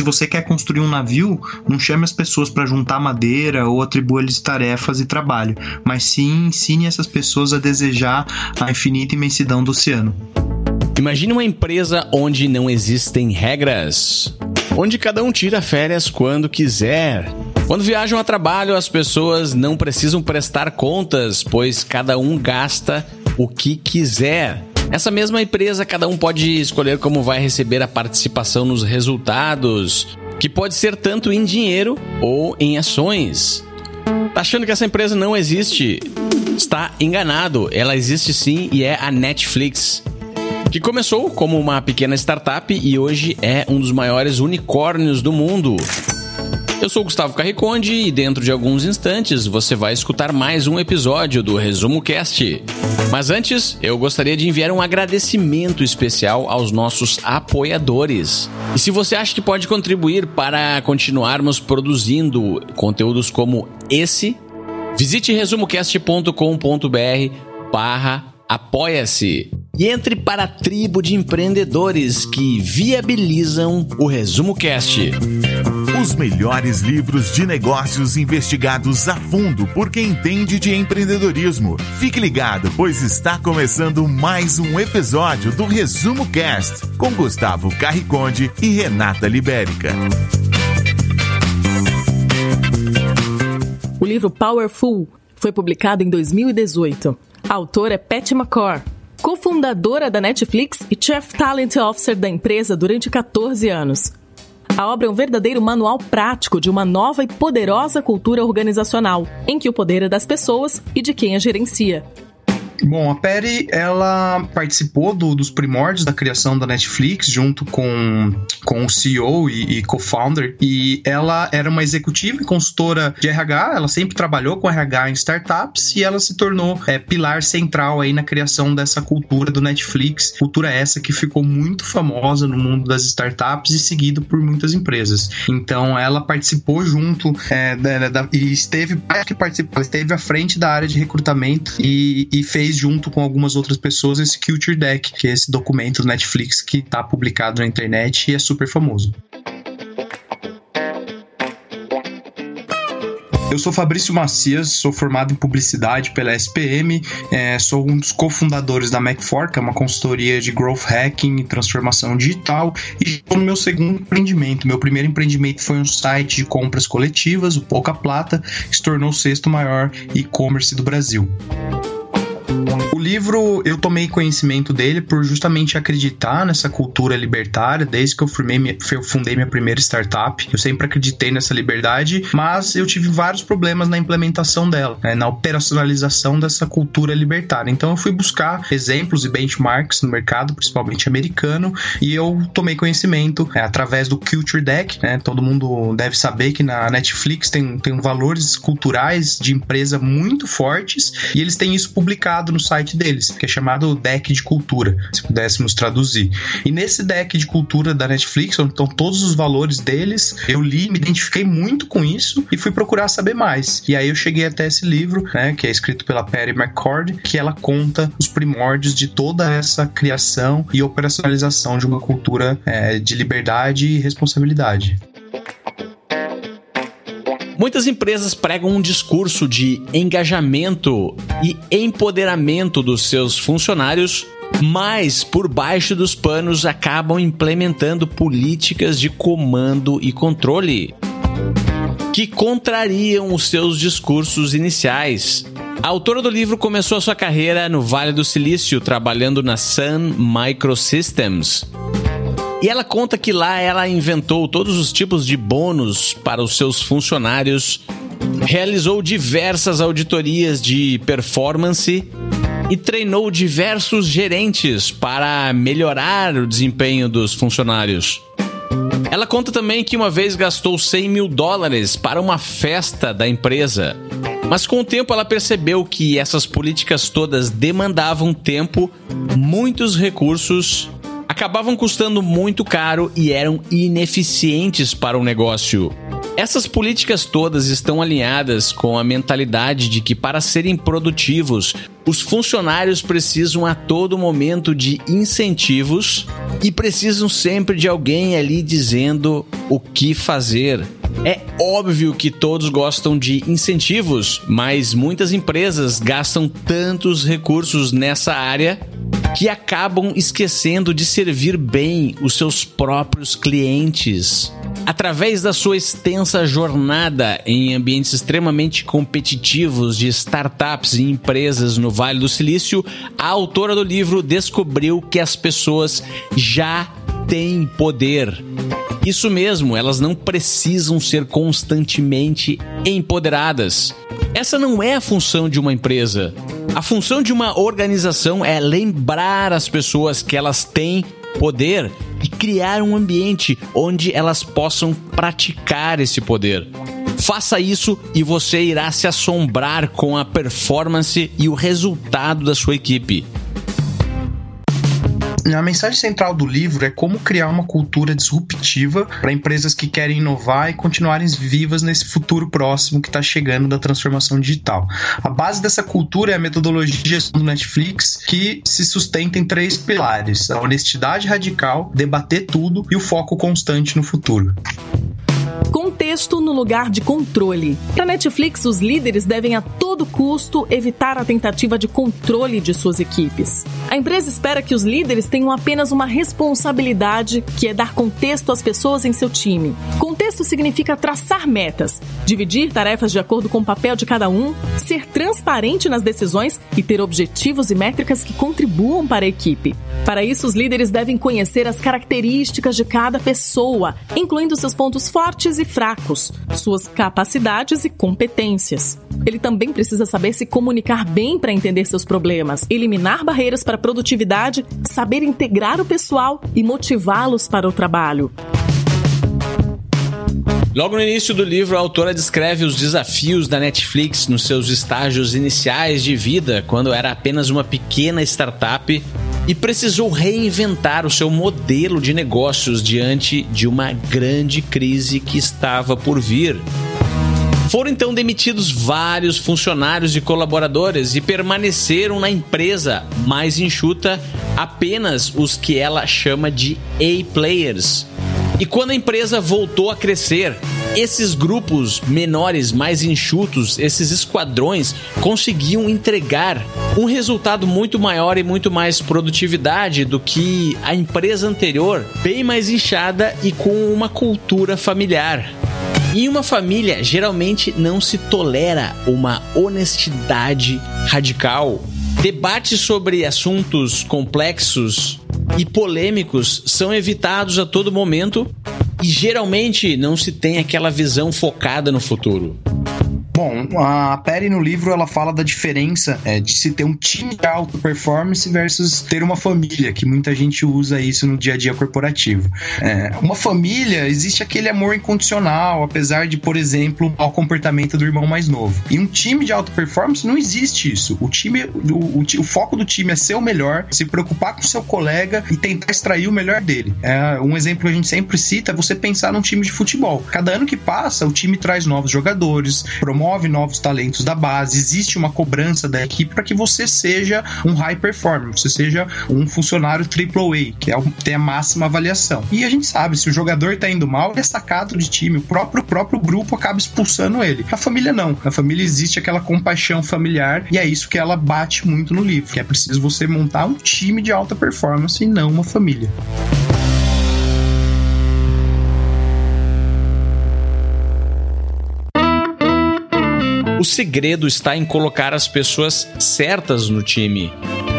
se você quer construir um navio, não chame as pessoas para juntar madeira ou atribua-lhes tarefas e trabalho, mas sim ensine essas pessoas a desejar a infinita imensidão do oceano. Imagine uma empresa onde não existem regras, onde cada um tira férias quando quiser. Quando viajam a trabalho, as pessoas não precisam prestar contas, pois cada um gasta o que quiser. Essa mesma empresa, cada um pode escolher como vai receber a participação nos resultados, que pode ser tanto em dinheiro ou em ações. Tá achando que essa empresa não existe? Está enganado. Ela existe sim e é a Netflix que começou como uma pequena startup e hoje é um dos maiores unicórnios do mundo. Eu sou Gustavo Carriconde e dentro de alguns instantes você vai escutar mais um episódio do Resumo Cast. Mas antes, eu gostaria de enviar um agradecimento especial aos nossos apoiadores. E se você acha que pode contribuir para continuarmos produzindo conteúdos como esse, visite resumocast.com.br barra apoia-se e entre para a tribo de empreendedores que viabilizam o Resumo Cast. Os melhores livros de negócios investigados a fundo por quem entende de empreendedorismo. Fique ligado, pois está começando mais um episódio do Resumo Cast com Gustavo Carriconde e Renata Libérica. O livro Powerful foi publicado em 2018. A autora é Pat McCord cofundadora da Netflix e Chief Talent Officer da empresa durante 14 anos. A obra é um verdadeiro manual prático de uma nova e poderosa cultura organizacional, em que o poder é das pessoas e de quem a gerencia. Bom, a Perry, ela participou do, dos primórdios da criação da Netflix, junto com, com o CEO e, e co-founder, e ela era uma executiva e consultora de RH, ela sempre trabalhou com RH em startups, e ela se tornou é, pilar central aí na criação dessa cultura do Netflix, cultura essa que ficou muito famosa no mundo das startups e seguido por muitas empresas. Então, ela participou junto é, da, da, e esteve, que participou, esteve à frente da área de recrutamento e, e fez fez junto com algumas outras pessoas esse Culture Deck, que é esse documento do Netflix que está publicado na internet e é super famoso. Eu sou Fabrício Macias, sou formado em publicidade pela SPM, é, sou um dos cofundadores da Mac4, que é uma consultoria de growth hacking e transformação digital, e estou no meu segundo empreendimento. Meu primeiro empreendimento foi um site de compras coletivas, o Pouca Plata, que se tornou o sexto maior e-commerce do Brasil. O livro, eu tomei conhecimento dele por justamente acreditar nessa cultura libertária, desde que eu, eu fundei minha primeira startup. Eu sempre acreditei nessa liberdade, mas eu tive vários problemas na implementação dela, né, na operacionalização dessa cultura libertária. Então eu fui buscar exemplos e benchmarks no mercado, principalmente americano, e eu tomei conhecimento é, através do Culture Deck. Né, todo mundo deve saber que na Netflix tem, tem valores culturais de empresa muito fortes e eles têm isso publicado no site deles, que é chamado Deck de Cultura, se pudéssemos traduzir. E nesse Deck de Cultura da Netflix, onde estão todos os valores deles, eu li, me identifiquei muito com isso e fui procurar saber mais. E aí eu cheguei até esse livro, né, que é escrito pela Patty McCord, que ela conta os primórdios de toda essa criação e operacionalização de uma cultura é, de liberdade e responsabilidade. Muitas empresas pregam um discurso de engajamento e empoderamento dos seus funcionários, mas por baixo dos panos acabam implementando políticas de comando e controle que contrariam os seus discursos iniciais. A autora do livro começou a sua carreira no Vale do Silício, trabalhando na Sun Microsystems, e ela conta que lá ela inventou todos os tipos de bônus para os seus funcionários, realizou diversas auditorias de performance e treinou diversos gerentes para melhorar o desempenho dos funcionários. Ela conta também que uma vez gastou 100 mil dólares para uma festa da empresa. Mas com o tempo ela percebeu que essas políticas todas demandavam tempo, muitos recursos acabavam custando muito caro e eram ineficientes para o negócio. Essas políticas todas estão alinhadas com a mentalidade de que, para serem produtivos, os funcionários precisam a todo momento de incentivos e precisam sempre de alguém ali dizendo o que fazer. É óbvio que todos gostam de incentivos, mas muitas empresas gastam tantos recursos nessa área que acabam esquecendo de servir bem os seus próprios clientes. Através da sua extensa jornada em ambientes extremamente competitivos de startups e empresas no Vale do Silício, a autora do livro descobriu que as pessoas já têm poder. Isso mesmo, elas não precisam ser constantemente empoderadas. Essa não é a função de uma empresa. A função de uma organização é lembrar as pessoas que elas têm poder e criar um ambiente onde elas possam praticar esse poder. Faça isso e você irá se assombrar com a performance e o resultado da sua equipe. A mensagem central do livro é como criar uma cultura disruptiva para empresas que querem inovar e continuarem vivas nesse futuro próximo que está chegando da transformação digital. A base dessa cultura é a metodologia do Netflix, que se sustenta em três pilares: a honestidade radical, debater tudo e o foco constante no futuro. Contexto no lugar de controle. Para Netflix, os líderes devem a todo custo evitar a tentativa de controle de suas equipes. A empresa espera que os líderes tenham apenas uma responsabilidade, que é dar contexto às pessoas em seu time. Contexto significa traçar metas, dividir tarefas de acordo com o papel de cada um, ser transparente nas decisões e ter objetivos e métricas que contribuam para a equipe. Para isso, os líderes devem conhecer as características de cada pessoa, incluindo seus pontos fortes e fracos, suas capacidades e competências. Ele também precisa saber se comunicar bem para entender seus problemas, eliminar barreiras para a produtividade, saber integrar o pessoal e motivá-los para o trabalho. Logo no início do livro, a autora descreve os desafios da Netflix nos seus estágios iniciais de vida, quando era apenas uma pequena startup e precisou reinventar o seu modelo de negócios diante de uma grande crise que estava por vir. Foram então demitidos vários funcionários e colaboradores e permaneceram na empresa mais enxuta apenas os que ela chama de A-players. E quando a empresa voltou a crescer, esses grupos menores, mais enxutos, esses esquadrões, conseguiam entregar um resultado muito maior e muito mais produtividade do que a empresa anterior, bem mais inchada e com uma cultura familiar. Em uma família, geralmente não se tolera uma honestidade radical. Debates sobre assuntos complexos e polêmicos são evitados a todo momento e geralmente não se tem aquela visão focada no futuro. Bom, a Perry no livro ela fala da diferença é, de se ter um time de alta performance versus ter uma família, que muita gente usa isso no dia a dia corporativo. É, uma família, existe aquele amor incondicional, apesar de, por exemplo, o comportamento do irmão mais novo. E um time de alta performance não existe isso. O time, o, o, o foco do time é ser o melhor, se preocupar com o seu colega e tentar extrair o melhor dele. É, um exemplo que a gente sempre cita é você pensar num time de futebol. Cada ano que passa, o time traz novos jogadores, promove promove novos talentos da base, existe uma cobrança da equipe para que você seja um high performer, você seja um funcionário AAA, que é o, tem a máxima avaliação. E a gente sabe, se o jogador está indo mal, é sacado de time, o próprio, próprio grupo acaba expulsando ele. A família não. Na família existe aquela compaixão familiar e é isso que ela bate muito no livro, que é preciso você montar um time de alta performance e não uma família. O segredo está em colocar as pessoas certas no time.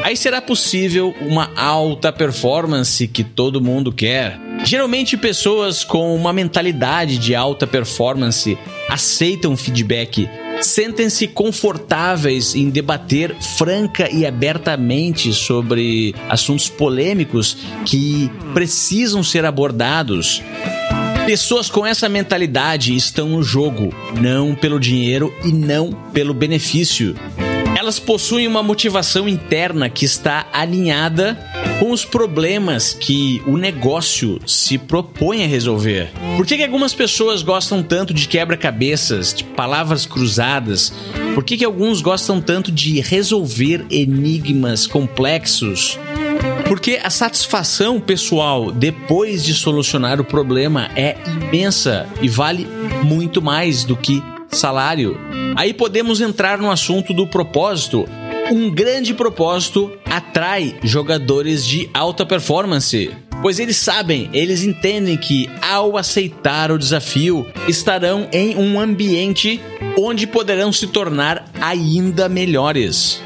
Aí será possível uma alta performance que todo mundo quer. Geralmente, pessoas com uma mentalidade de alta performance aceitam feedback, sentem-se confortáveis em debater franca e abertamente sobre assuntos polêmicos que precisam ser abordados. Pessoas com essa mentalidade estão no jogo, não pelo dinheiro e não pelo benefício. Elas possuem uma motivação interna que está alinhada com os problemas que o negócio se propõe a resolver. Por que, que algumas pessoas gostam tanto de quebra-cabeças, de palavras cruzadas? Por que, que alguns gostam tanto de resolver enigmas complexos? Porque a satisfação pessoal depois de solucionar o problema é imensa e vale muito mais do que salário. Aí podemos entrar no assunto do propósito. Um grande propósito atrai jogadores de alta performance. Pois eles sabem, eles entendem que ao aceitar o desafio, estarão em um ambiente onde poderão se tornar ainda melhores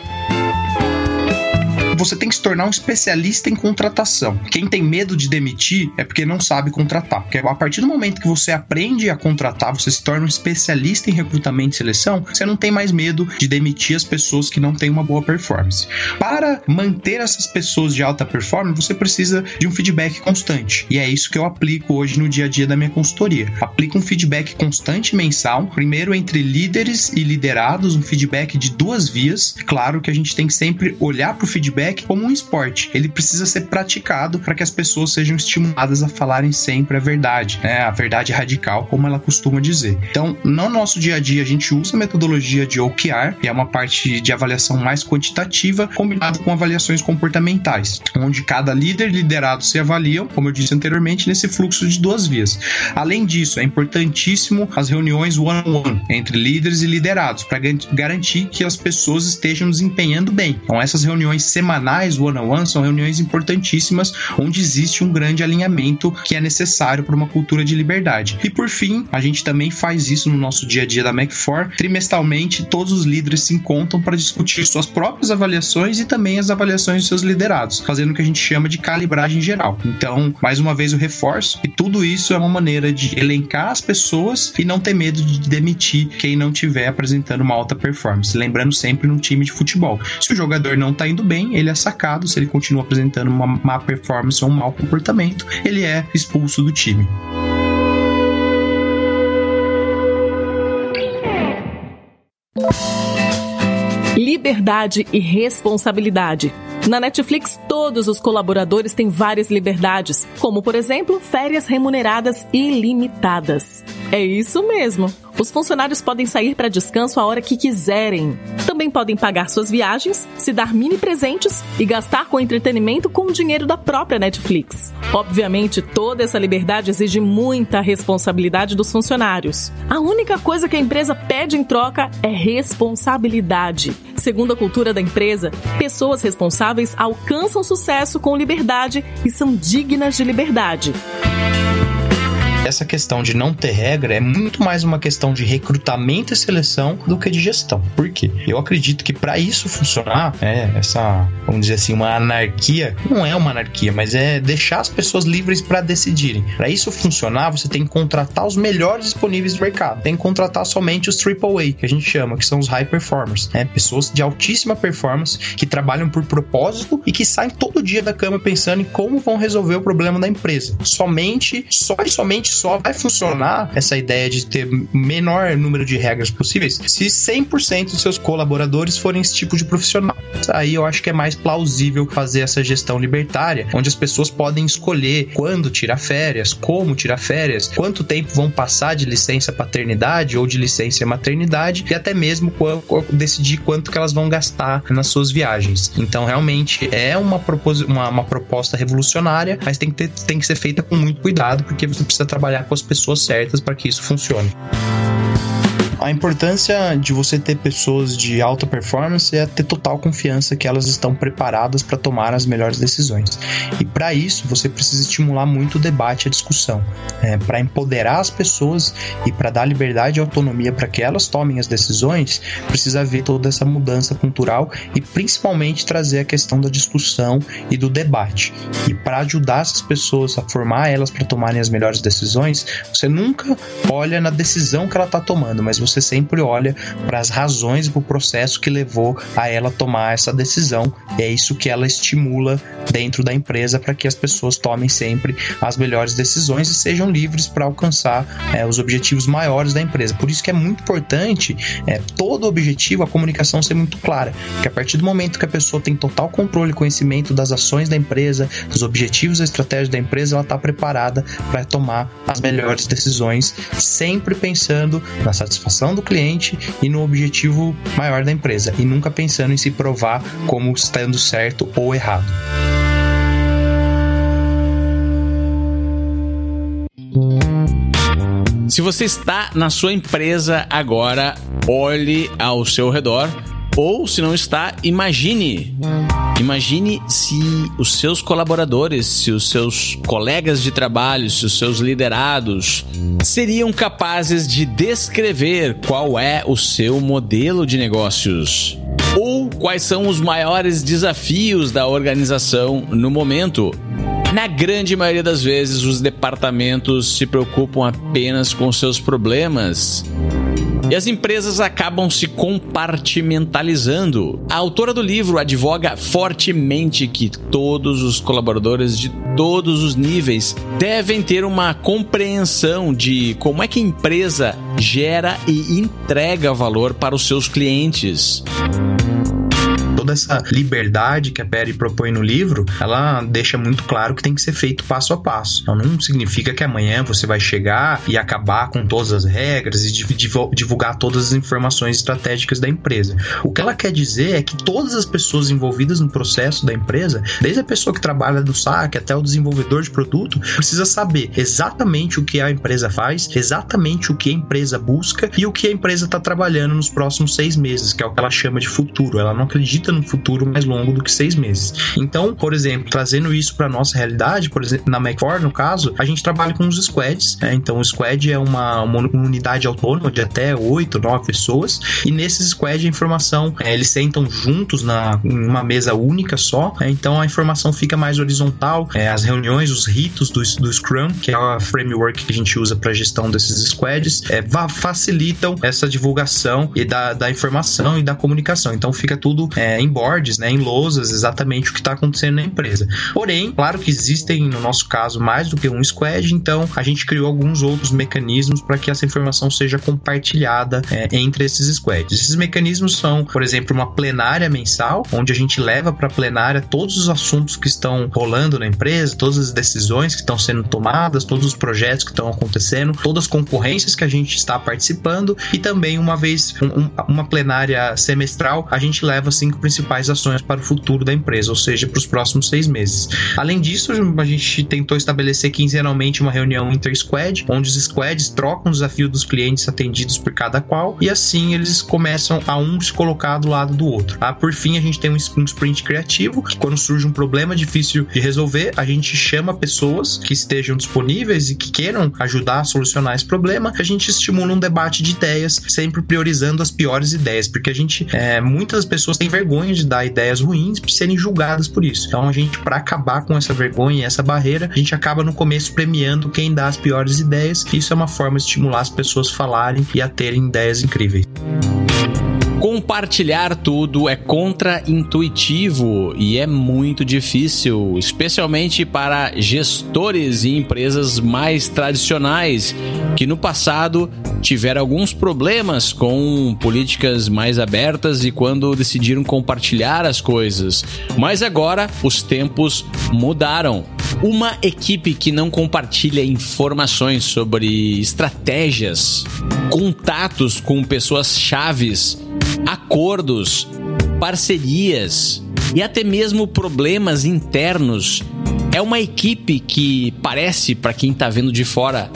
você tem que se tornar um especialista em contratação. Quem tem medo de demitir é porque não sabe contratar. Porque a partir do momento que você aprende a contratar, você se torna um especialista em recrutamento e seleção, você não tem mais medo de demitir as pessoas que não têm uma boa performance. Para manter essas pessoas de alta performance, você precisa de um feedback constante. E é isso que eu aplico hoje no dia a dia da minha consultoria. Aplico um feedback constante mensal, primeiro entre líderes e liderados, um feedback de duas vias. Claro que a gente tem que sempre olhar para o feedback como um esporte. Ele precisa ser praticado para que as pessoas sejam estimuladas a falarem sempre a verdade, né? A verdade radical, como ela costuma dizer. Então, no nosso dia a dia, a gente usa a metodologia de OKR, que é uma parte de avaliação mais quantitativa, combinado com avaliações comportamentais, onde cada líder e liderado se avaliam, como eu disse anteriormente, nesse fluxo de duas vias. Além disso, é importantíssimo as reuniões one-on-one -on -one entre líderes e liderados, para garantir que as pessoas estejam desempenhando bem. Então, essas reuniões semanais semanais one-on-one são reuniões importantíssimas onde existe um grande alinhamento que é necessário para uma cultura de liberdade. E por fim, a gente também faz isso no nosso dia a dia da Mac4. Trimestralmente, todos os líderes se encontram para discutir suas próprias avaliações e também as avaliações dos seus liderados, fazendo o que a gente chama de calibragem geral. Então, mais uma vez eu reforço que tudo isso é uma maneira de elencar as pessoas e não ter medo de demitir quem não estiver apresentando uma alta performance. Lembrando sempre num time de futebol. Se o jogador não está indo bem, ele é sacado. Se ele continua apresentando uma má performance ou um mau comportamento, ele é expulso do time. Liberdade e responsabilidade. Na Netflix, todos os colaboradores têm várias liberdades, como, por exemplo, férias remuneradas ilimitadas. É isso mesmo. Os funcionários podem sair para descanso a hora que quiserem. Também podem pagar suas viagens, se dar mini presentes e gastar com entretenimento com o dinheiro da própria Netflix. Obviamente, toda essa liberdade exige muita responsabilidade dos funcionários. A única coisa que a empresa pede em troca é responsabilidade. Segundo a cultura da empresa, pessoas responsáveis alcançam sucesso com liberdade e são dignas de liberdade essa questão de não ter regra é muito mais uma questão de recrutamento e seleção do que de gestão. Por quê? Eu acredito que para isso funcionar, é, essa, vamos dizer assim, uma anarquia, não é uma anarquia, mas é deixar as pessoas livres para decidirem. Para isso funcionar, você tem que contratar os melhores disponíveis do mercado. Tem que contratar somente os AAA, que a gente chama, que são os high performers, né? Pessoas de altíssima performance que trabalham por propósito e que saem todo dia da cama pensando em como vão resolver o problema da empresa. Somente, só e somente só vai funcionar essa ideia de ter menor número de regras possíveis se 100% dos seus colaboradores forem esse tipo de profissional. Aí eu acho que é mais plausível fazer essa gestão libertária, onde as pessoas podem escolher quando tirar férias, como tirar férias, quanto tempo vão passar de licença paternidade ou de licença maternidade e até mesmo decidir quanto que elas vão gastar nas suas viagens. Então, realmente é uma, uma, uma proposta revolucionária, mas tem que, ter, tem que ser feita com muito cuidado, porque você precisa trabalhar trabalhar com as pessoas certas para que isso funcione. A importância de você ter pessoas de alta performance é ter total confiança que elas estão preparadas para tomar as melhores decisões. E para isso, você precisa estimular muito o debate e a discussão, é, para empoderar as pessoas e para dar liberdade e autonomia para que elas tomem as decisões. Precisa haver toda essa mudança cultural e principalmente trazer a questão da discussão e do debate. E para ajudar essas pessoas a formar elas para tomarem as melhores decisões, você nunca olha na decisão que ela está tomando, mas você você sempre olha para as razões para o processo que levou a ela tomar essa decisão. E é isso que ela estimula dentro da empresa para que as pessoas tomem sempre as melhores decisões e sejam livres para alcançar é, os objetivos maiores da empresa. Por isso que é muito importante é, todo objetivo, a comunicação ser muito clara, que a partir do momento que a pessoa tem total controle e conhecimento das ações da empresa, dos objetivos e estratégias da empresa, ela está preparada para tomar as melhores decisões, sempre pensando na satisfação do cliente e no objetivo maior da empresa, e nunca pensando em se provar como estando certo ou errado. Se você está na sua empresa agora, olhe ao seu redor. Ou, se não está, imagine. Imagine se os seus colaboradores, se os seus colegas de trabalho, se os seus liderados seriam capazes de descrever qual é o seu modelo de negócios. Ou quais são os maiores desafios da organização no momento. Na grande maioria das vezes, os departamentos se preocupam apenas com seus problemas. E as empresas acabam se compartimentalizando. A autora do livro advoga fortemente que todos os colaboradores de todos os níveis devem ter uma compreensão de como é que a empresa gera e entrega valor para os seus clientes toda essa liberdade que a Perry propõe no livro, ela deixa muito claro que tem que ser feito passo a passo. Então não significa que amanhã você vai chegar e acabar com todas as regras e divulgar todas as informações estratégicas da empresa. O que ela quer dizer é que todas as pessoas envolvidas no processo da empresa, desde a pessoa que trabalha no saque até o desenvolvedor de produto, precisa saber exatamente o que a empresa faz, exatamente o que a empresa busca e o que a empresa está trabalhando nos próximos seis meses, que é o que ela chama de futuro. Ela não acredita no futuro mais longo do que seis meses. Então, por exemplo, trazendo isso para nossa realidade, por exemplo, na McFord, no caso, a gente trabalha com os squads. Né? Então, o squad é uma, uma, unidade autônoma de até oito, nove pessoas, e nesses squads a informação, é, eles sentam juntos na, em uma mesa única só, é, então a informação fica mais horizontal. É, as reuniões, os ritos do, do Scrum, que é a framework que a gente usa para gestão desses squads, é, facilitam essa divulgação e da, da informação e da comunicação. Então, fica tudo é, em boards, né, em lousas, exatamente o que está acontecendo na empresa. Porém, claro que existem, no nosso caso, mais do que um squad, então a gente criou alguns outros mecanismos para que essa informação seja compartilhada é, entre esses squads. Esses mecanismos são, por exemplo, uma plenária mensal, onde a gente leva para a plenária todos os assuntos que estão rolando na empresa, todas as decisões que estão sendo tomadas, todos os projetos que estão acontecendo, todas as concorrências que a gente está participando e também uma vez um, uma plenária semestral, a gente leva cinco principais ações para o futuro da empresa, ou seja, para os próximos seis meses. Além disso, a gente tentou estabelecer quinzenalmente uma reunião inter-squad, onde os squads trocam o desafio dos clientes atendidos por cada qual, e assim eles começam a um se colocar do lado do outro. Ah, por fim, a gente tem um sprint criativo, que quando surge um problema difícil de resolver, a gente chama pessoas que estejam disponíveis e que queiram ajudar a solucionar esse problema, a gente estimula um debate de ideias, sempre priorizando as piores ideias, porque a gente, é, muitas pessoas têm vergonha vergonha de dar ideias ruins serem julgadas por isso. Então a gente, para acabar com essa vergonha e essa barreira, a gente acaba no começo premiando quem dá as piores ideias. Isso é uma forma de estimular as pessoas a falarem e a terem ideias incríveis. Compartilhar tudo é contra-intuitivo e é muito difícil, especialmente para gestores e empresas mais tradicionais que no passado tiveram alguns problemas com políticas mais abertas e quando decidiram compartilhar as coisas. Mas agora os tempos mudaram. Uma equipe que não compartilha informações sobre estratégias, contatos com pessoas chaves acordos, parcerias e até mesmo problemas internos. É uma equipe que parece, para quem está vendo de fora,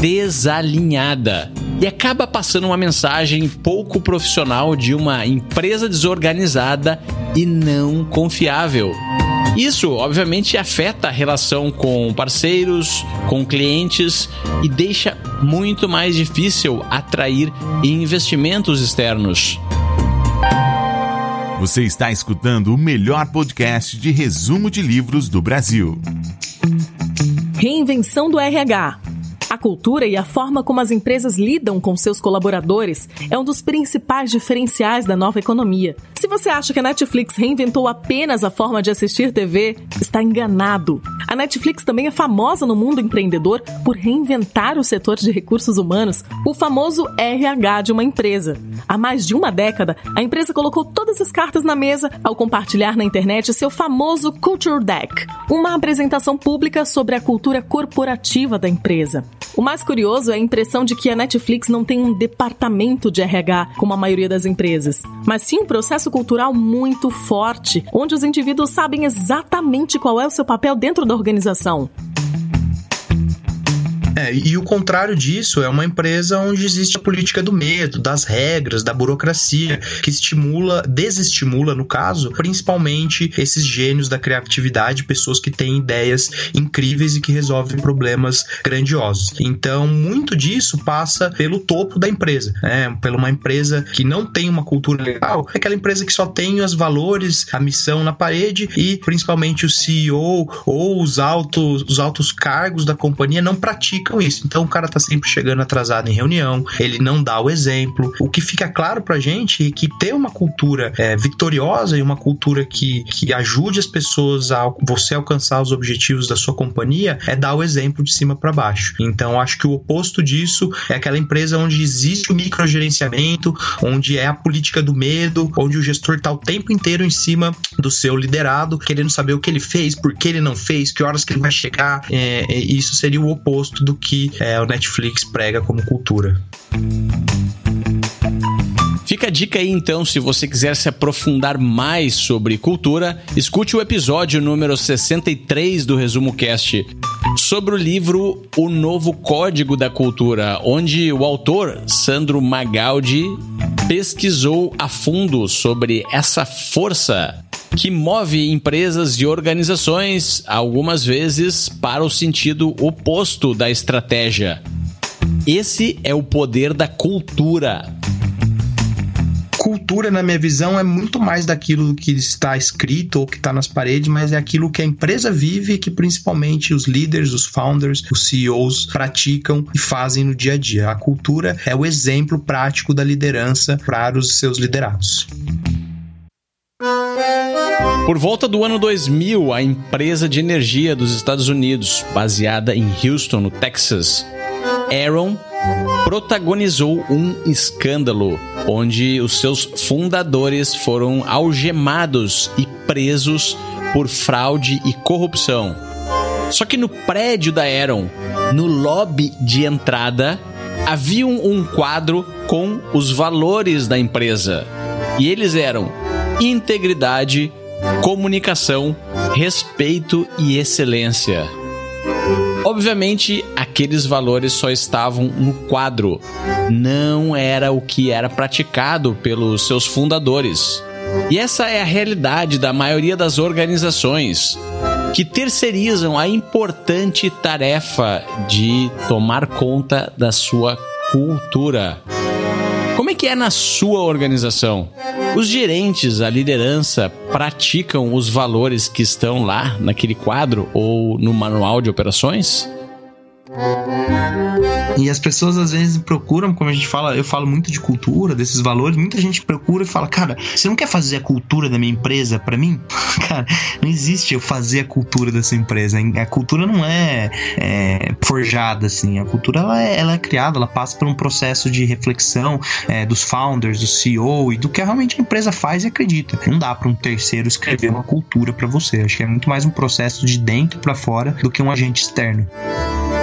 desalinhada e acaba passando uma mensagem pouco profissional de uma empresa desorganizada e não confiável. Isso, obviamente, afeta a relação com parceiros, com clientes e deixa muito mais difícil atrair investimentos externos. Você está escutando o melhor podcast de resumo de livros do Brasil. Reinvenção do RH A cultura e a forma como as empresas lidam com seus colaboradores é um dos principais diferenciais da nova economia. Se você acha que a Netflix reinventou apenas a forma de assistir TV, está enganado. A Netflix também é famosa no mundo empreendedor por reinventar o setor de recursos humanos, o famoso RH de uma empresa. Há mais de uma década, a empresa colocou todas as cartas na mesa ao compartilhar na internet seu famoso Culture Deck, uma apresentação pública sobre a cultura corporativa da empresa. O mais curioso é a impressão de que a Netflix não tem um departamento de RH como a maioria das empresas, mas sim um processo cultural muito forte, onde os indivíduos sabem exatamente qual é o seu papel dentro da organização. É, e o contrário disso é uma empresa onde existe a política do medo, das regras, da burocracia, que estimula, desestimula, no caso, principalmente esses gênios da criatividade, pessoas que têm ideias incríveis e que resolvem problemas grandiosos. Então, muito disso passa pelo topo da empresa, né? Pela uma empresa que não tem uma cultura legal, é aquela empresa que só tem os valores, a missão na parede e principalmente o CEO ou os altos, os altos cargos da companhia não praticam criticam isso. Então o cara tá sempre chegando atrasado em reunião, ele não dá o exemplo. O que fica claro pra gente é que ter uma cultura é, vitoriosa e uma cultura que, que ajude as pessoas a você alcançar os objetivos da sua companhia é dar o exemplo de cima para baixo. Então acho que o oposto disso é aquela empresa onde existe o microgerenciamento, onde é a política do medo, onde o gestor tá o tempo inteiro em cima do seu liderado, querendo saber o que ele fez, por que ele não fez, que horas que ele vai chegar. É, isso seria o oposto do que é, o Netflix prega como cultura. Fica a dica aí então, se você quiser se aprofundar mais sobre cultura, escute o episódio número 63 do Resumo Cast sobre o livro O Novo Código da Cultura, onde o autor, Sandro Magaldi, pesquisou a fundo sobre essa força que move empresas e organizações, algumas vezes, para o sentido oposto da estratégia. Esse é o poder da cultura. Cultura, na minha visão, é muito mais daquilo que está escrito ou que está nas paredes, mas é aquilo que a empresa vive e que principalmente os líderes, os founders, os CEOs praticam e fazem no dia a dia. A cultura é o exemplo prático da liderança para os seus liderados. Por volta do ano 2000, a empresa de energia dos Estados Unidos, baseada em Houston, no Texas, Aaron, protagonizou um escândalo onde os seus fundadores foram algemados e presos por fraude e corrupção. Só que no prédio da Aaron, no lobby de entrada, havia um quadro com os valores da empresa. E eles eram integridade, comunicação, respeito e excelência. Obviamente, aqueles valores só estavam no quadro, não era o que era praticado pelos seus fundadores. E essa é a realidade da maioria das organizações que terceirizam a importante tarefa de tomar conta da sua cultura. Como é que é na sua organização? Os gerentes, a liderança, praticam os valores que estão lá naquele quadro ou no manual de operações? E as pessoas às vezes procuram, como a gente fala, eu falo muito de cultura, desses valores, muita gente procura e fala, cara, você não quer fazer a cultura da minha empresa para mim? cara, não existe eu fazer a cultura dessa empresa. A cultura não é, é forjada assim, a cultura ela é, ela é, criada, ela passa por um processo de reflexão é, dos founders, do CEO e do que realmente a empresa faz e acredita. Não dá para um terceiro escrever uma cultura para você. Acho que é muito mais um processo de dentro para fora do que um agente externo.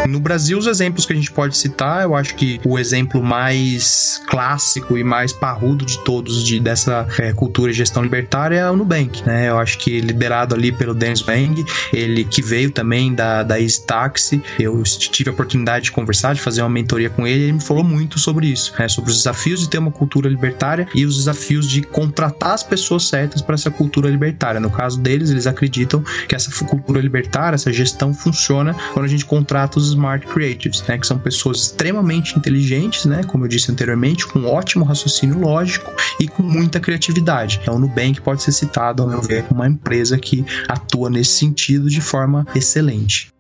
No Brasil, os exemplos que a gente pode citar, eu acho que o exemplo mais clássico e mais parrudo de todos de, dessa é, cultura de gestão libertária é o Nubank, né? Eu acho que liderado ali pelo Dennis Wang, ele que veio também da, da Easy Taxi, eu tive a oportunidade de conversar, de fazer uma mentoria com ele, ele me falou muito sobre isso, né? sobre os desafios de ter uma cultura libertária e os desafios de contratar as pessoas certas para essa cultura libertária. No caso deles, eles acreditam que essa cultura libertária, essa gestão funciona quando a gente contrata os smart creatives, né, que são pessoas extremamente inteligentes, né, como eu disse anteriormente, com ótimo raciocínio lógico e com muita criatividade. Então, o Nubank pode ser citado, ao meu ver, como uma empresa que atua nesse sentido de forma excelente.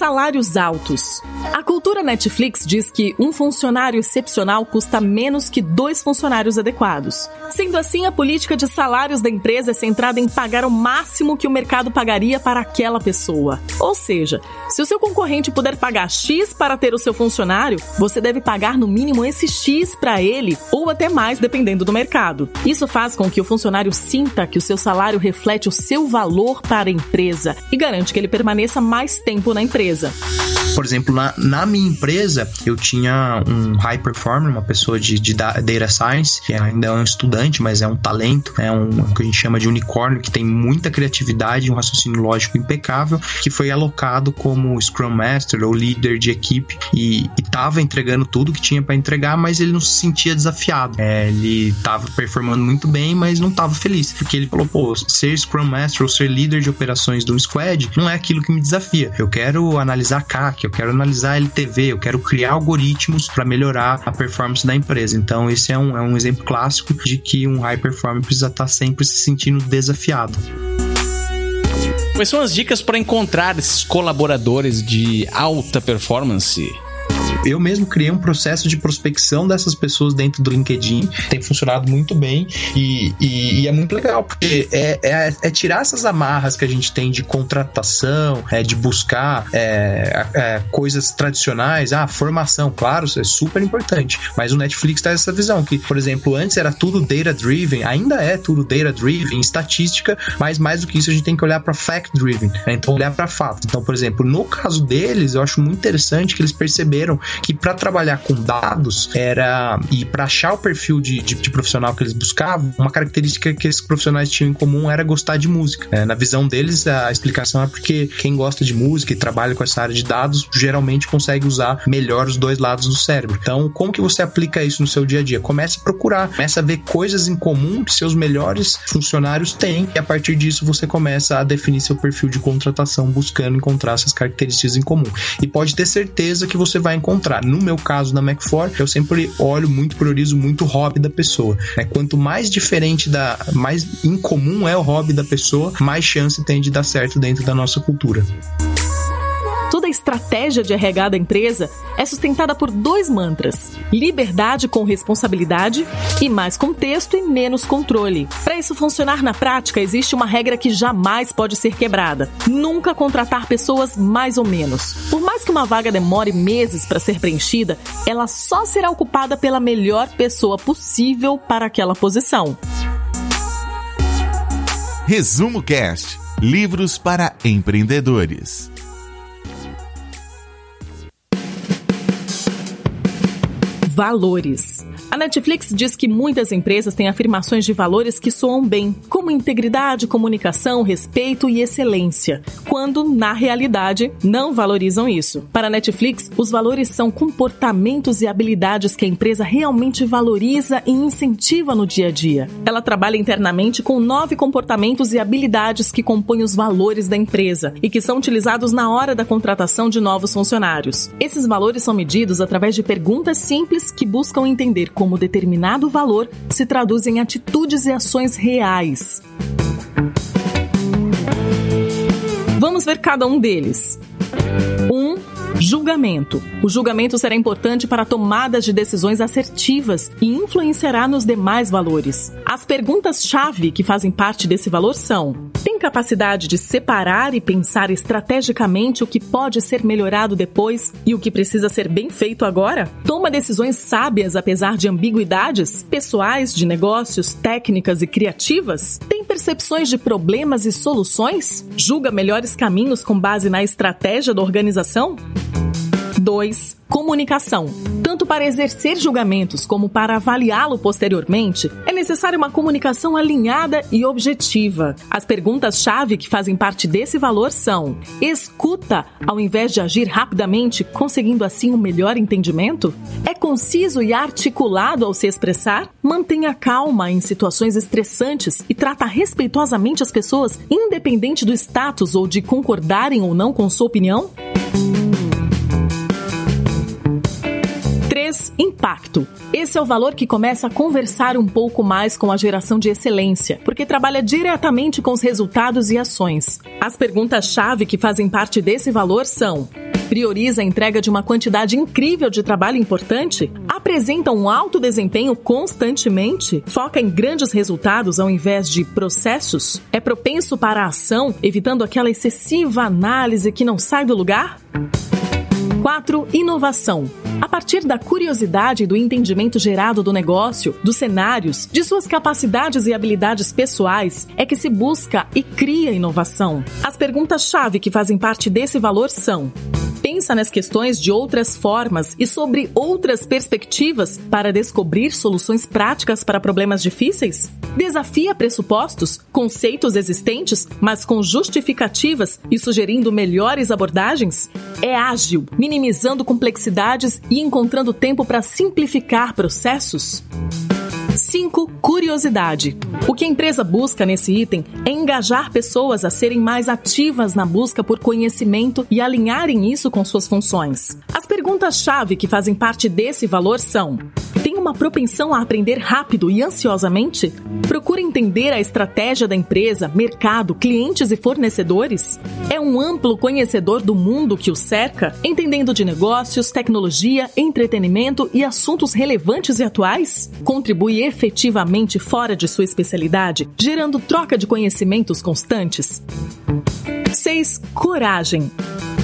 Salários altos. A cultura Netflix diz que um funcionário excepcional custa menos que dois funcionários adequados. Sendo assim, a política de salários da empresa é centrada em pagar o máximo que o mercado pagaria para aquela pessoa. Ou seja, se o seu concorrente puder pagar X para ter o seu funcionário, você deve pagar no mínimo esse X para ele ou até mais, dependendo do mercado. Isso faz com que o funcionário sinta que o seu salário reflete o seu valor para a empresa e garante que ele permaneça mais tempo na empresa empresa. Por exemplo, na, na minha empresa, eu tinha um high performer, uma pessoa de, de data science, que ainda é um estudante, mas é um talento, é um o que a gente chama de unicórnio, que tem muita criatividade, um raciocínio lógico impecável, que foi alocado como Scrum Master ou líder de equipe e estava entregando tudo que tinha para entregar, mas ele não se sentia desafiado. É, ele estava performando muito bem, mas não estava feliz, porque ele falou: pô, ser Scrum Master ou ser líder de operações um squad não é aquilo que me desafia. Eu quero analisar CAC, eu quero analisar LTV, eu quero criar algoritmos para melhorar a performance da empresa. Então, esse é um, é um exemplo clássico de que um high performer precisa estar tá sempre se sentindo desafiado. Quais são as dicas para encontrar esses colaboradores de alta performance? Eu mesmo criei um processo de prospecção dessas pessoas dentro do LinkedIn, tem funcionado muito bem e, e, e é muito legal, porque é, é, é, tirar essas amarras que a gente tem de contratação, é, de buscar é, é, coisas tradicionais, ah, formação, claro, isso é super importante, mas o Netflix traz essa visão que, por exemplo, antes era tudo data-driven, ainda é tudo data-driven, estatística, mas mais do que isso a gente tem que olhar para fact-driven, né? então olhar para fatos. Então, por exemplo, no caso deles, eu acho muito interessante que eles perceberam que para trabalhar com dados era e para achar o perfil de, de, de, profissional que eles buscavam, uma característica que esses profissionais tinham em comum era gostar de música. É, na visão deles, a explicação é porque quem gosta de música e trabalha com essa área de dados geralmente consegue usar melhor os dois lados do cérebro. Então, como que você aplica isso no seu dia a dia? Comece a procurar, comece a ver coisas em comum que seus melhores funcionários têm e a partir disso você começa a definir seu perfil de contratação buscando encontrar essas características em comum. E pode ter certeza que você vai encontrar encontrar. No meu caso, na Mac4, eu sempre olho muito, priorizo muito o hobby da pessoa. Né? Quanto mais diferente da, mais incomum é o hobby da pessoa, mais chance tem de dar certo dentro da nossa cultura. Toda a estratégia de RH da empresa é sustentada por dois mantras: liberdade com responsabilidade e mais contexto e menos controle. Para isso funcionar na prática, existe uma regra que jamais pode ser quebrada: nunca contratar pessoas mais ou menos. Por mais que uma vaga demore meses para ser preenchida, ela só será ocupada pela melhor pessoa possível para aquela posição. Resumo Cast Livros para empreendedores. Valores. A Netflix diz que muitas empresas têm afirmações de valores que soam bem, como integridade, comunicação, respeito e excelência, quando, na realidade, não valorizam isso. Para a Netflix, os valores são comportamentos e habilidades que a empresa realmente valoriza e incentiva no dia a dia. Ela trabalha internamente com nove comportamentos e habilidades que compõem os valores da empresa e que são utilizados na hora da contratação de novos funcionários. Esses valores são medidos através de perguntas simples que buscam entender como determinado valor se traduz em atitudes e ações reais. Vamos ver cada um deles. 1. Julgamento. O julgamento será importante para tomadas de decisões assertivas e influenciará nos demais valores. As perguntas-chave que fazem parte desse valor são: tem capacidade de separar e pensar estrategicamente o que pode ser melhorado depois e o que precisa ser bem feito agora? Toma decisões sábias apesar de ambiguidades pessoais, de negócios, técnicas e criativas? Tem percepções de problemas e soluções? Julga melhores caminhos com base na estratégia da organização? 2. Comunicação. Tanto para exercer julgamentos como para avaliá-lo posteriormente, é necessária uma comunicação alinhada e objetiva. As perguntas-chave que fazem parte desse valor são: escuta ao invés de agir rapidamente, conseguindo assim um melhor entendimento? É conciso e articulado ao se expressar? Mantenha calma em situações estressantes e trata respeitosamente as pessoas, independente do status ou de concordarem ou não com sua opinião? Impacto. Esse é o valor que começa a conversar um pouco mais com a geração de excelência, porque trabalha diretamente com os resultados e ações. As perguntas-chave que fazem parte desse valor são: prioriza a entrega de uma quantidade incrível de trabalho importante, apresenta um alto desempenho constantemente, foca em grandes resultados ao invés de processos, é propenso para a ação, evitando aquela excessiva análise que não sai do lugar? 4. Inovação. A partir da curiosidade e do entendimento gerado do negócio, dos cenários, de suas capacidades e habilidades pessoais, é que se busca e cria inovação. As perguntas-chave que fazem parte desse valor são: pensa nas questões de outras formas e sobre outras perspectivas para descobrir soluções práticas para problemas difíceis? Desafia pressupostos, conceitos existentes, mas com justificativas e sugerindo melhores abordagens? É ágil, minimizando complexidades e encontrando tempo para simplificar processos? 5. Curiosidade. O que a empresa busca nesse item é engajar pessoas a serem mais ativas na busca por conhecimento e alinharem isso com suas funções. As perguntas-chave que fazem parte desse valor são: tem uma propensão a aprender rápido e ansiosamente? Procura entender a estratégia da empresa, mercado, clientes e fornecedores? É um amplo conhecedor do mundo que o cerca, entendendo de negócios, tecnologia, entretenimento e assuntos relevantes e atuais? Contribui efetivamente fora de sua especialidade, gerando troca de conhecimentos constantes? 6. Coragem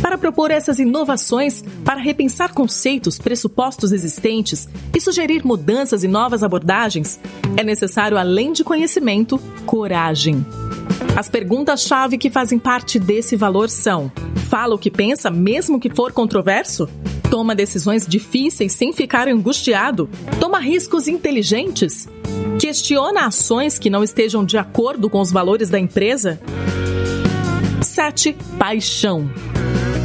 para propor essas inovações, para repensar conceitos, pressupostos existentes e sugerir mudanças e novas abordagens, é necessário, além de conhecimento, coragem. As perguntas-chave que fazem parte desse valor são: fala o que pensa, mesmo que for controverso? Toma decisões difíceis sem ficar angustiado? Toma riscos inteligentes? Questiona ações que não estejam de acordo com os valores da empresa? 7. Paixão.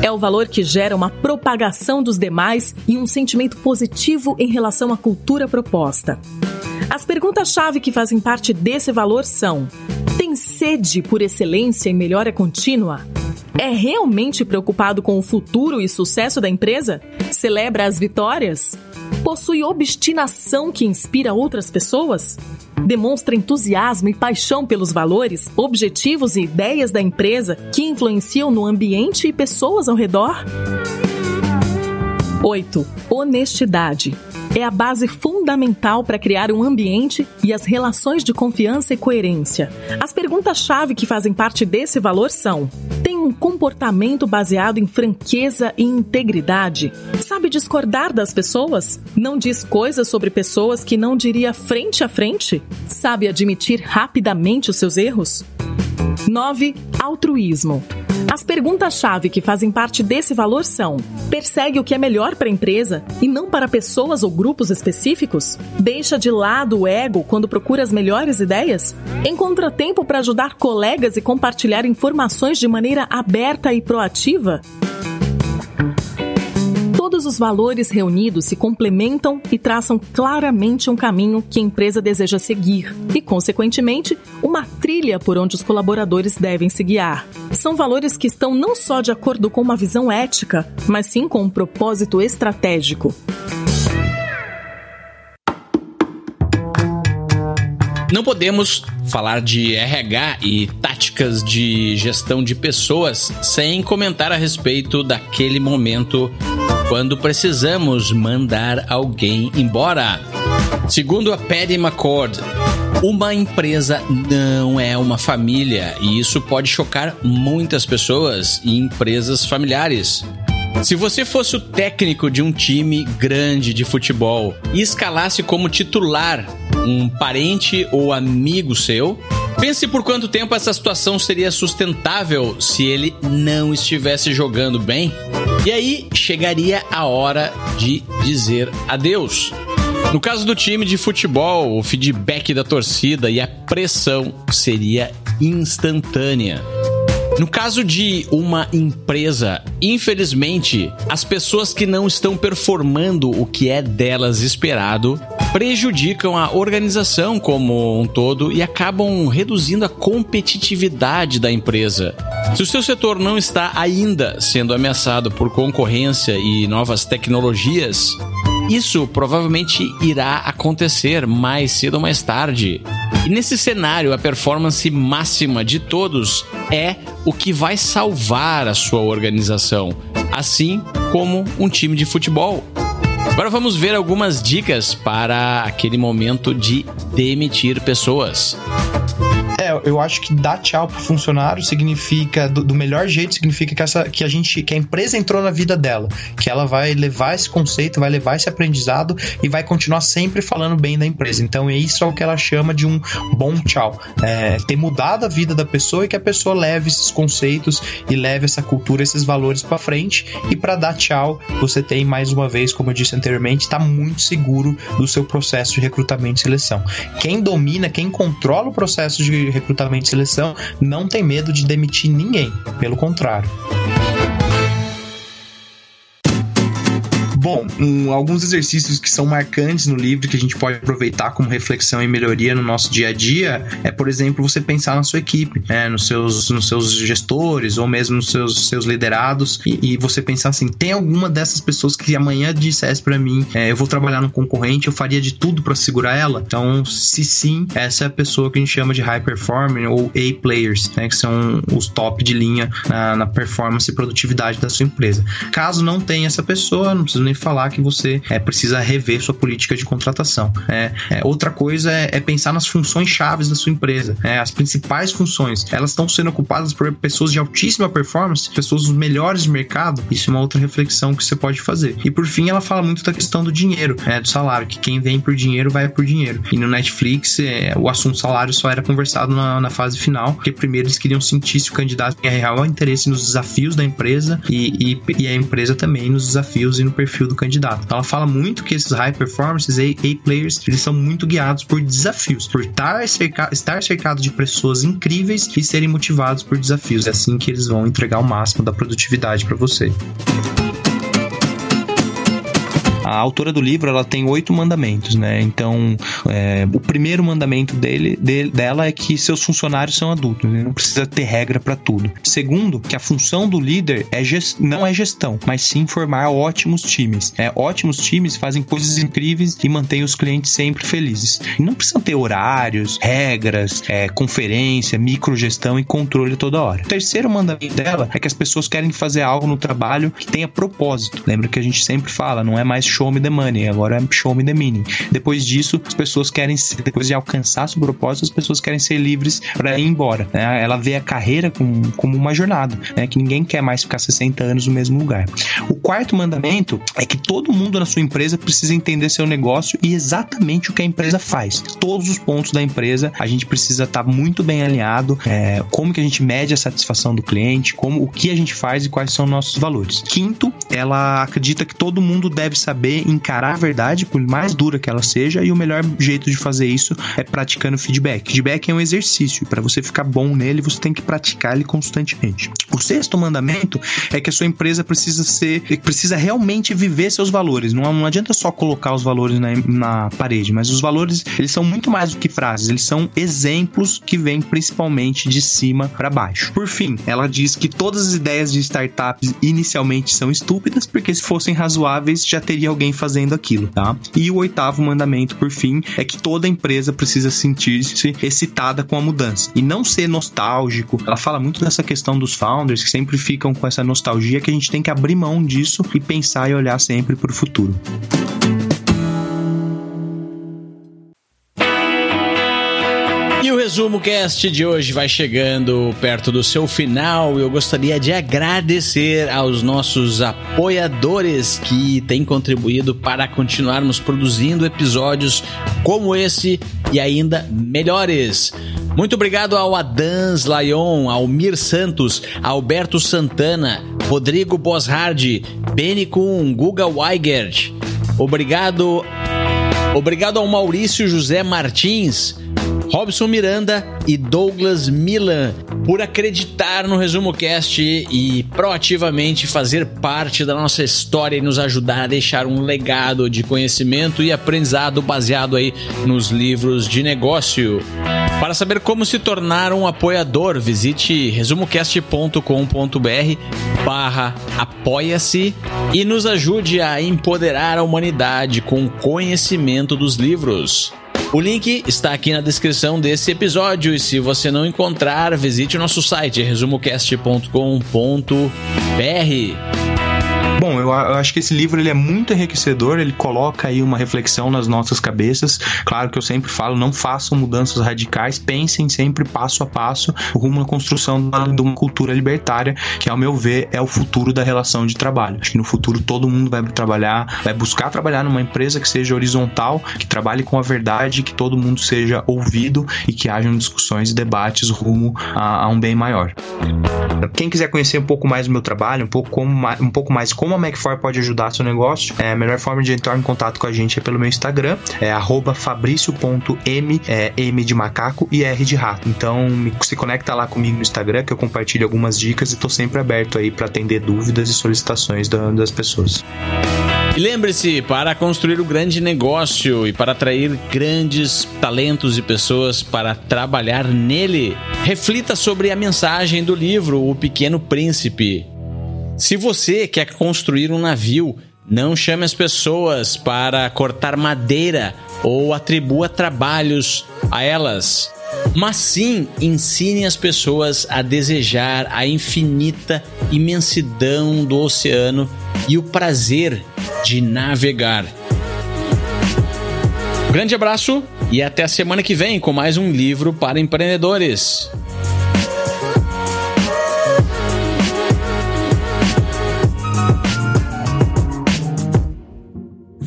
É o valor que gera uma propagação dos demais e um sentimento positivo em relação à cultura proposta. As perguntas-chave que fazem parte desse valor são: tem sede por excelência e melhora contínua? É realmente preocupado com o futuro e sucesso da empresa? Celebra as vitórias? Possui obstinação que inspira outras pessoas? Demonstra entusiasmo e paixão pelos valores, objetivos e ideias da empresa que influenciam no ambiente e pessoas ao redor? 8. Honestidade. É a base fundamental para criar um ambiente e as relações de confiança e coerência. As perguntas-chave que fazem parte desse valor são: tem um comportamento baseado em franqueza e integridade? Sabe discordar das pessoas? Não diz coisas sobre pessoas que não diria frente a frente? Sabe admitir rapidamente os seus erros? 9. Altruísmo. As perguntas-chave que fazem parte desse valor são: persegue o que é melhor para a empresa e não para pessoas ou grupos específicos? Deixa de lado o ego quando procura as melhores ideias? Encontra tempo para ajudar colegas e compartilhar informações de maneira aberta e proativa? Todos os valores reunidos se complementam e traçam claramente um caminho que a empresa deseja seguir e, consequentemente, uma trilha por onde os colaboradores devem se guiar. São valores que estão não só de acordo com uma visão ética, mas sim com um propósito estratégico. Não podemos falar de RH e táticas de gestão de pessoas sem comentar a respeito daquele momento quando precisamos mandar alguém embora. Segundo a Patty McCord, uma empresa não é uma família e isso pode chocar muitas pessoas e empresas familiares. Se você fosse o técnico de um time grande de futebol e escalasse como titular um parente ou amigo seu, pense por quanto tempo essa situação seria sustentável se ele não estivesse jogando bem. E aí chegaria a hora de dizer adeus. No caso do time de futebol, o feedback da torcida e a pressão seria instantânea. No caso de uma empresa, infelizmente, as pessoas que não estão performando o que é delas esperado prejudicam a organização como um todo e acabam reduzindo a competitividade da empresa. Se o seu setor não está ainda sendo ameaçado por concorrência e novas tecnologias, Isso provavelmente irá acontecer mais cedo ou mais tarde. E nesse cenário, a performance máxima de todos é o que vai salvar a sua organização, assim como um time de futebol. Agora vamos ver algumas dicas para aquele momento de demitir pessoas. Eu acho que dar tchau pro funcionário significa, do, do, melhor jeito, significa que, essa, que a gente, que a empresa entrou na vida dela, que ela vai levar esse conceito, vai levar esse aprendizado e vai continuar sempre falando bem da empresa. Então, isso é o que ela chama de um bom tchau. É, ter mudado a vida da pessoa e que a pessoa leve esses conceitos e leve essa cultura, esses valores para frente. E para dar tchau, você tem mais uma vez, como eu disse anteriormente, está muito seguro do seu processo de recrutamento e seleção. Quem domina, quem controla o processo de recrutamento e seleção não tem medo de demitir ninguém, pelo contrário. Bom, um, alguns exercícios que são marcantes no livro que a gente pode aproveitar como reflexão e melhoria no nosso dia a dia é, por exemplo, você pensar na sua equipe, né, nos, seus, nos seus gestores ou mesmo nos seus, seus liderados e, e você pensar assim: tem alguma dessas pessoas que amanhã dissesse para mim, é, eu vou trabalhar no concorrente, eu faria de tudo para segurar ela? Então, se sim, essa é a pessoa que a gente chama de high performing ou A players, né, que são os top de linha na, na performance e produtividade da sua empresa. Caso não tenha essa pessoa, não precisa nem falar que você é, precisa rever sua política de contratação. É, é outra coisa é, é, pensar nas funções chaves da sua empresa. É, as principais funções, elas estão sendo ocupadas por pessoas de altíssima performance, pessoas melhores de mercado. Isso é uma outra reflexão que você pode fazer. E por fim, ela fala muito da questão do dinheiro, é, do salário, que quem vem por dinheiro vai por dinheiro. E no Netflix, o assunto salário só era conversado na, na, fase final, porque primeiro eles queriam sentir se o candidato tinha real interesse nos desafios da empresa e, e, e a empresa também nos desafios e no perfil perfil do candidato. Então, ela fala muito que esses high performances A, A players, eles são muito guiados por desafios, por estar, cerca, estar cercado de pessoas incríveis e serem motivados por desafios. É assim que eles vão entregar o máximo da produtividade para você. A autora do livro ela tem oito mandamentos, né? Então, é, o primeiro mandamento dele, dele, dela é que seus funcionários são adultos, né? não precisa ter regra para tudo. Segundo, que a função do líder é gest, não é gestão, mas sim formar ótimos times. É, ótimos times fazem coisas incríveis e mantêm os clientes sempre felizes. E não precisam ter horários, regras, é, conferência, microgestão e controle toda hora. O terceiro mandamento dela é que as pessoas querem fazer algo no trabalho que tenha propósito. Lembra que a gente sempre fala, não é mais show me the money, agora é show me the meaning. Depois disso, as pessoas querem, depois de alcançar seu propósito, as pessoas querem ser livres para ir embora. Né? Ela vê a carreira como, como uma jornada, né? que ninguém quer mais ficar 60 anos no mesmo lugar. O quarto mandamento é que todo mundo na sua empresa precisa entender seu negócio e exatamente o que a empresa faz. Todos os pontos da empresa a gente precisa estar tá muito bem alinhado, é, como que a gente mede a satisfação do cliente, como o que a gente faz e quais são nossos valores. Quinto, ela acredita que todo mundo deve saber saber encarar a verdade, por mais dura que ela seja, e o melhor jeito de fazer isso é praticando feedback. Feedback é um exercício, e para você ficar bom nele, você tem que praticar ele constantemente. O sexto mandamento é que a sua empresa precisa ser, precisa realmente viver seus valores. Não, não adianta só colocar os valores na, na parede, mas os valores eles são muito mais do que frases, eles são exemplos que vêm principalmente de cima para baixo. Por fim, ela diz que todas as ideias de startups inicialmente são estúpidas, porque se fossem razoáveis já teria alguém fazendo aquilo, tá? E o oitavo mandamento, por fim, é que toda empresa precisa sentir-se excitada com a mudança e não ser nostálgico. Ela fala muito dessa questão dos founders que sempre ficam com essa nostalgia que a gente tem que abrir mão disso e pensar e olhar sempre para o futuro. Resumo Cast de hoje vai chegando perto do seu final eu gostaria de agradecer aos nossos apoiadores que têm contribuído para continuarmos produzindo episódios como esse e ainda melhores. Muito obrigado ao Adans Lyon, ao Mir Santos, Alberto Santana, Rodrigo Boshard, Benny Kuhn, Guga Weigert. Obrigado, obrigado ao Maurício José Martins. Robson Miranda e Douglas Milan por acreditar no Resumo Cast e proativamente fazer parte da nossa história e nos ajudar a deixar um legado de conhecimento e aprendizado baseado aí nos livros de negócio. Para saber como se tornar um apoiador, visite resumocast.com.br barra apoia-se e nos ajude a empoderar a humanidade com o conhecimento dos livros. O link está aqui na descrição desse episódio e se você não encontrar, visite o nosso site resumocast.com.br. Eu, eu, acho que esse livro ele é muito enriquecedor, ele coloca aí uma reflexão nas nossas cabeças. Claro que eu sempre falo, não façam mudanças radicais, pensem sempre passo a passo rumo à construção de uma cultura libertária, que ao meu ver é o futuro da relação de trabalho. Acho que no futuro todo mundo vai trabalhar, vai buscar trabalhar numa empresa que seja horizontal, que trabalhe com a verdade, que todo mundo seja ouvido e que hajam discussões e debates rumo a, a um bem maior. Quem quiser conhecer um pouco mais do meu trabalho, um pouco, como, um pouco mais como a Macfor pode ajudar seu negócio, é, a melhor forma de entrar em contato com a gente é pelo meu Instagram, é fabrício.m, é, M de macaco e R de rato. Então, se conecta lá comigo no Instagram que eu compartilho algumas dicas e estou sempre aberto aí para atender dúvidas e solicitações da, das pessoas. E lembre-se, para construir o um grande negócio e para atrair grandes talentos e pessoas para trabalhar nele, reflita sobre a mensagem do livro O Pequeno Príncipe. Se você quer construir um navio, não chame as pessoas para cortar madeira ou atribua trabalhos a elas, mas sim ensine as pessoas a desejar a infinita imensidão do oceano e o prazer de navegar. grande abraço e até a semana que vem com mais um livro para empreendedores.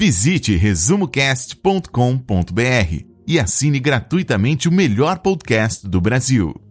Visite resumocast.com.br e assine gratuitamente o melhor podcast do Brasil.